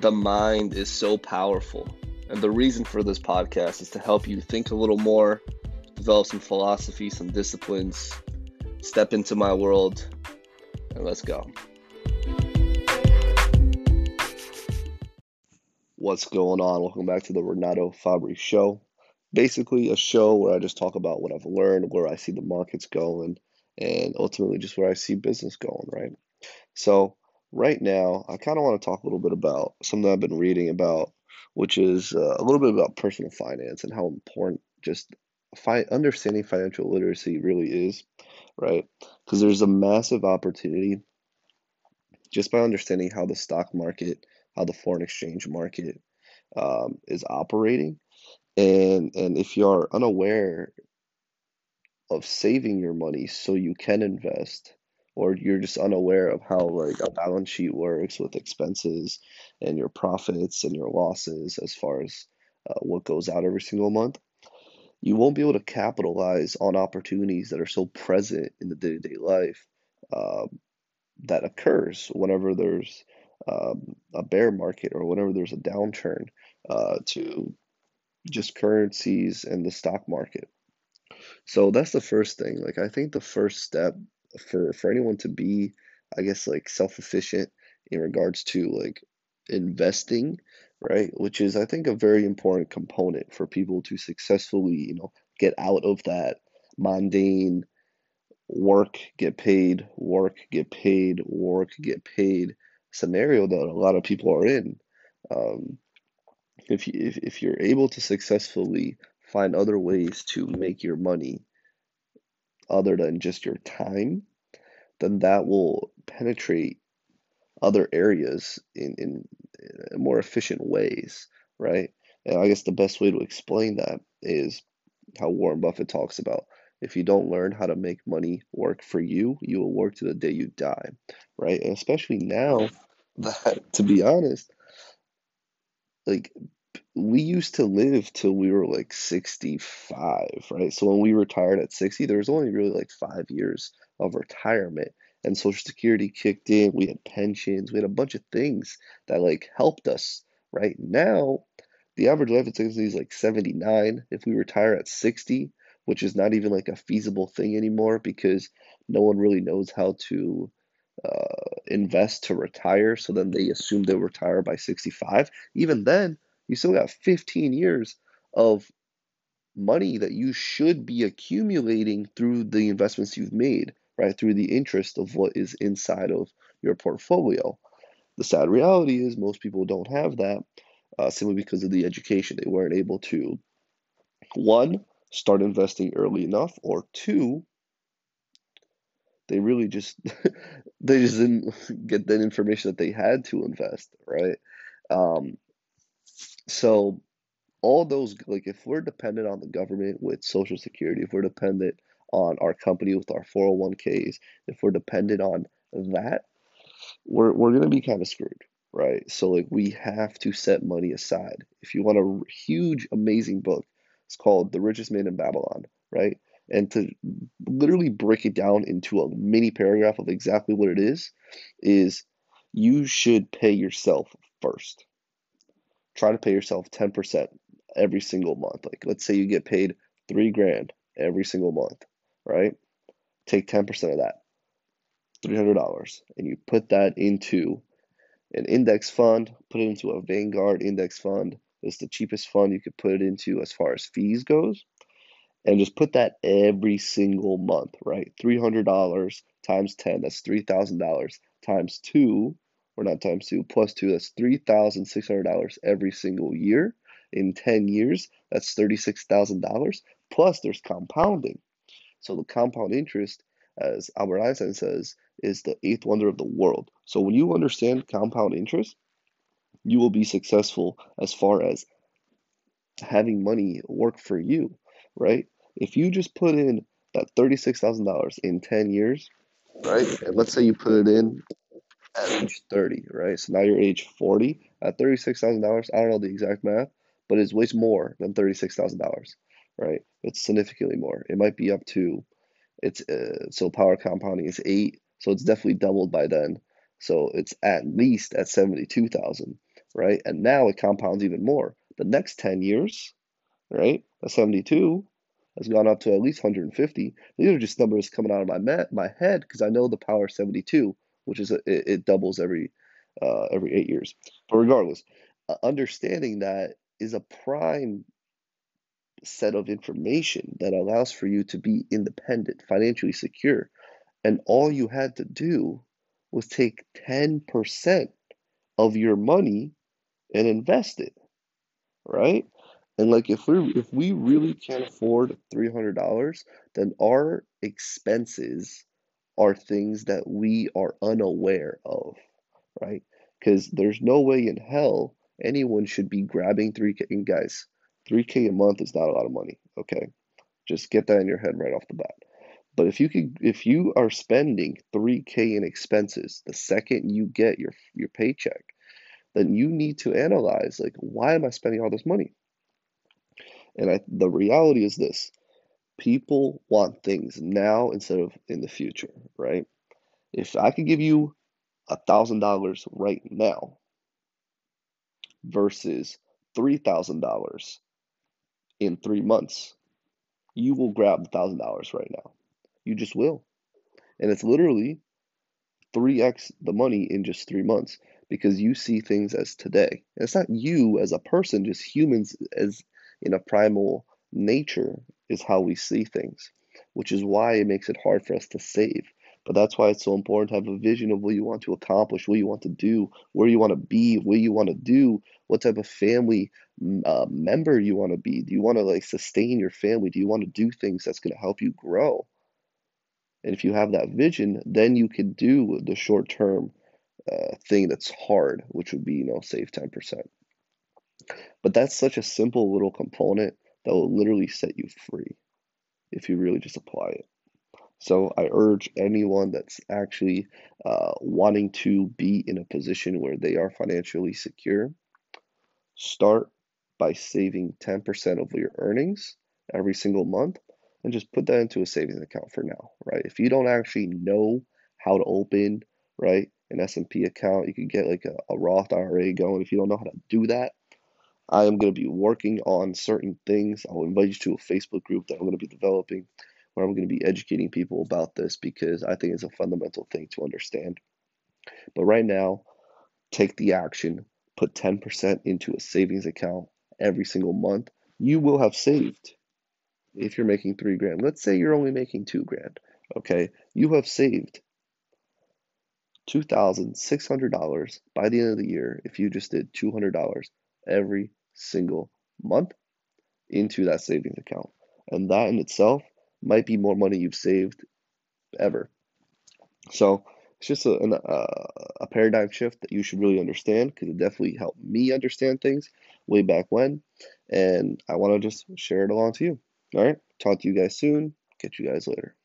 the mind is so powerful. And the reason for this podcast is to help you think a little more, develop some philosophy, some disciplines, step into my world, and let's go. What's going on? Welcome back to the Renato Fabri Show. Basically, a show where I just talk about what I've learned, where I see the markets going, and ultimately just where I see business going, right? So, right now, I kind of want to talk a little bit about something I've been reading about, which is uh, a little bit about personal finance and how important just fi- understanding financial literacy really is, right? Because there's a massive opportunity just by understanding how the stock market, how the foreign exchange market um, is operating, and and if you are unaware of saving your money so you can invest or you're just unaware of how like a balance sheet works with expenses and your profits and your losses as far as uh, what goes out every single month you won't be able to capitalize on opportunities that are so present in the day-to-day life um, that occurs whenever there's um, a bear market or whenever there's a downturn uh, to just currencies and the stock market so that's the first thing. Like I think the first step for for anyone to be, I guess like self-efficient in regards to like investing, right? Which is I think a very important component for people to successfully, you know, get out of that mundane work, get paid, work, get paid, work, get paid scenario that a lot of people are in. Um, if you if, if you're able to successfully find other ways to make your money other than just your time, then that will penetrate other areas in, in, more efficient ways, right? And I guess the best way to explain that is how Warren Buffett talks about if you don't learn how to make money work for you, you will work to the day you die, right? And especially now that, to be honest, like we used to live till we were like 65, right? So when we retired at 60, there was only really like five years of retirement. And Social Security kicked in. We had pensions. We had a bunch of things that like helped us. Right now, the average life expectancy is like 79. If we retire at 60, which is not even like a feasible thing anymore because no one really knows how to uh, invest to retire. So then they assume they'll retire by 65. Even then, you still got 15 years of money that you should be accumulating through the investments you've made, right? Through the interest of what is inside of your portfolio. The sad reality is most people don't have that uh, simply because of the education. They weren't able to, one, start investing early enough, or two, they really just they just didn't get that information that they had to invest, right? Um, so all those like if we're dependent on the government with social security, if we're dependent on our company with our 401ks, if we're dependent on that, we're we're going to be kind of screwed, right? So like we have to set money aside. If you want a huge amazing book, it's called The Richest Man in Babylon, right? And to literally break it down into a mini paragraph of exactly what it is is you should pay yourself first try to pay yourself 10% every single month. Like, let's say you get paid three grand every single month, right? Take 10% of that, $300, and you put that into an index fund, put it into a Vanguard index fund. It's the cheapest fund you could put it into as far as fees goes. And just put that every single month, right? $300 times 10, that's $3,000 times 2 or not times two, plus two, that's $3,600 every single year. In 10 years, that's $36,000. Plus, there's compounding. So, the compound interest, as Albert Einstein says, is the eighth wonder of the world. So, when you understand compound interest, you will be successful as far as having money work for you, right? If you just put in that $36,000 in 10 years, right? And let's say you put it in age 30, right? So now you're age 40 at $36,000. I don't know the exact math, but it's way more than $36,000, right? It's significantly more. It might be up to, it's uh, so power compounding is eight, so it's definitely doubled by then. So it's at least at 72,000. right? And now it compounds even more. The next 10 years, right? A 72 has gone up to at least 150. These are just numbers coming out of my my head because I know the power 72, which is a, it, it, doubles every uh, every eight years. But regardless, uh, understanding that is a prime set of information that allows for you to be independent, financially secure. And all you had to do was take 10% of your money and invest it, right? And like if we if we really can't afford $300, then our expenses are things that we are unaware of, right? Because there's no way in hell anyone should be grabbing 3K. And guys, 3K a month is not a lot of money, okay? Just get that in your head right off the bat. But if you could, if you are spending 3K in expenses the second you get your your paycheck, then you need to analyze like, why am I spending all this money? And I, the reality is this: people want things now instead of in the future, right? If I could give you a thousand dollars right now versus three thousand dollars in three months, you will grab the thousand dollars right now. You just will. And it's literally 3x the money in just three months because you see things as today. And it's not you as a person, just humans as in a primal nature is how we see things, which is why it makes it hard for us to save. But that's why it's so important to have a vision of what you want to accomplish, what you want to do, where you want to be, what you want to do, what type of family uh, member you want to be. Do you want to like sustain your family? Do you want to do things that's going to help you grow? And if you have that vision, then you can do the short term uh, thing that's hard, which would be, you know, save 10%. But that's such a simple little component that will literally set you free if you really just apply it. So I urge anyone that's actually uh, wanting to be in a position where they are financially secure, start by saving 10% of your earnings every single month and just put that into a savings account for now, right? If you don't actually know how to open, right, an S&P account, you can get like a, a Roth IRA going. If you don't know how to do that, I am going to be working on certain things. I'll invite you to a Facebook group that I'm going to be developing where I'm going to be educating people about this because I think it's a fundamental thing to understand. But right now, take the action, put 10% into a savings account every single month. You will have saved if you're making three grand. Let's say you're only making two grand. Okay, you have saved $2,600 by the end of the year if you just did $200 every single month into that savings account. And that in itself might be more money you've saved ever. So it's just a, uh, a paradigm shift that you should really understand because it definitely helped me understand things way back when. And I want to just share it along to you. All right. Talk to you guys soon. Catch you guys later.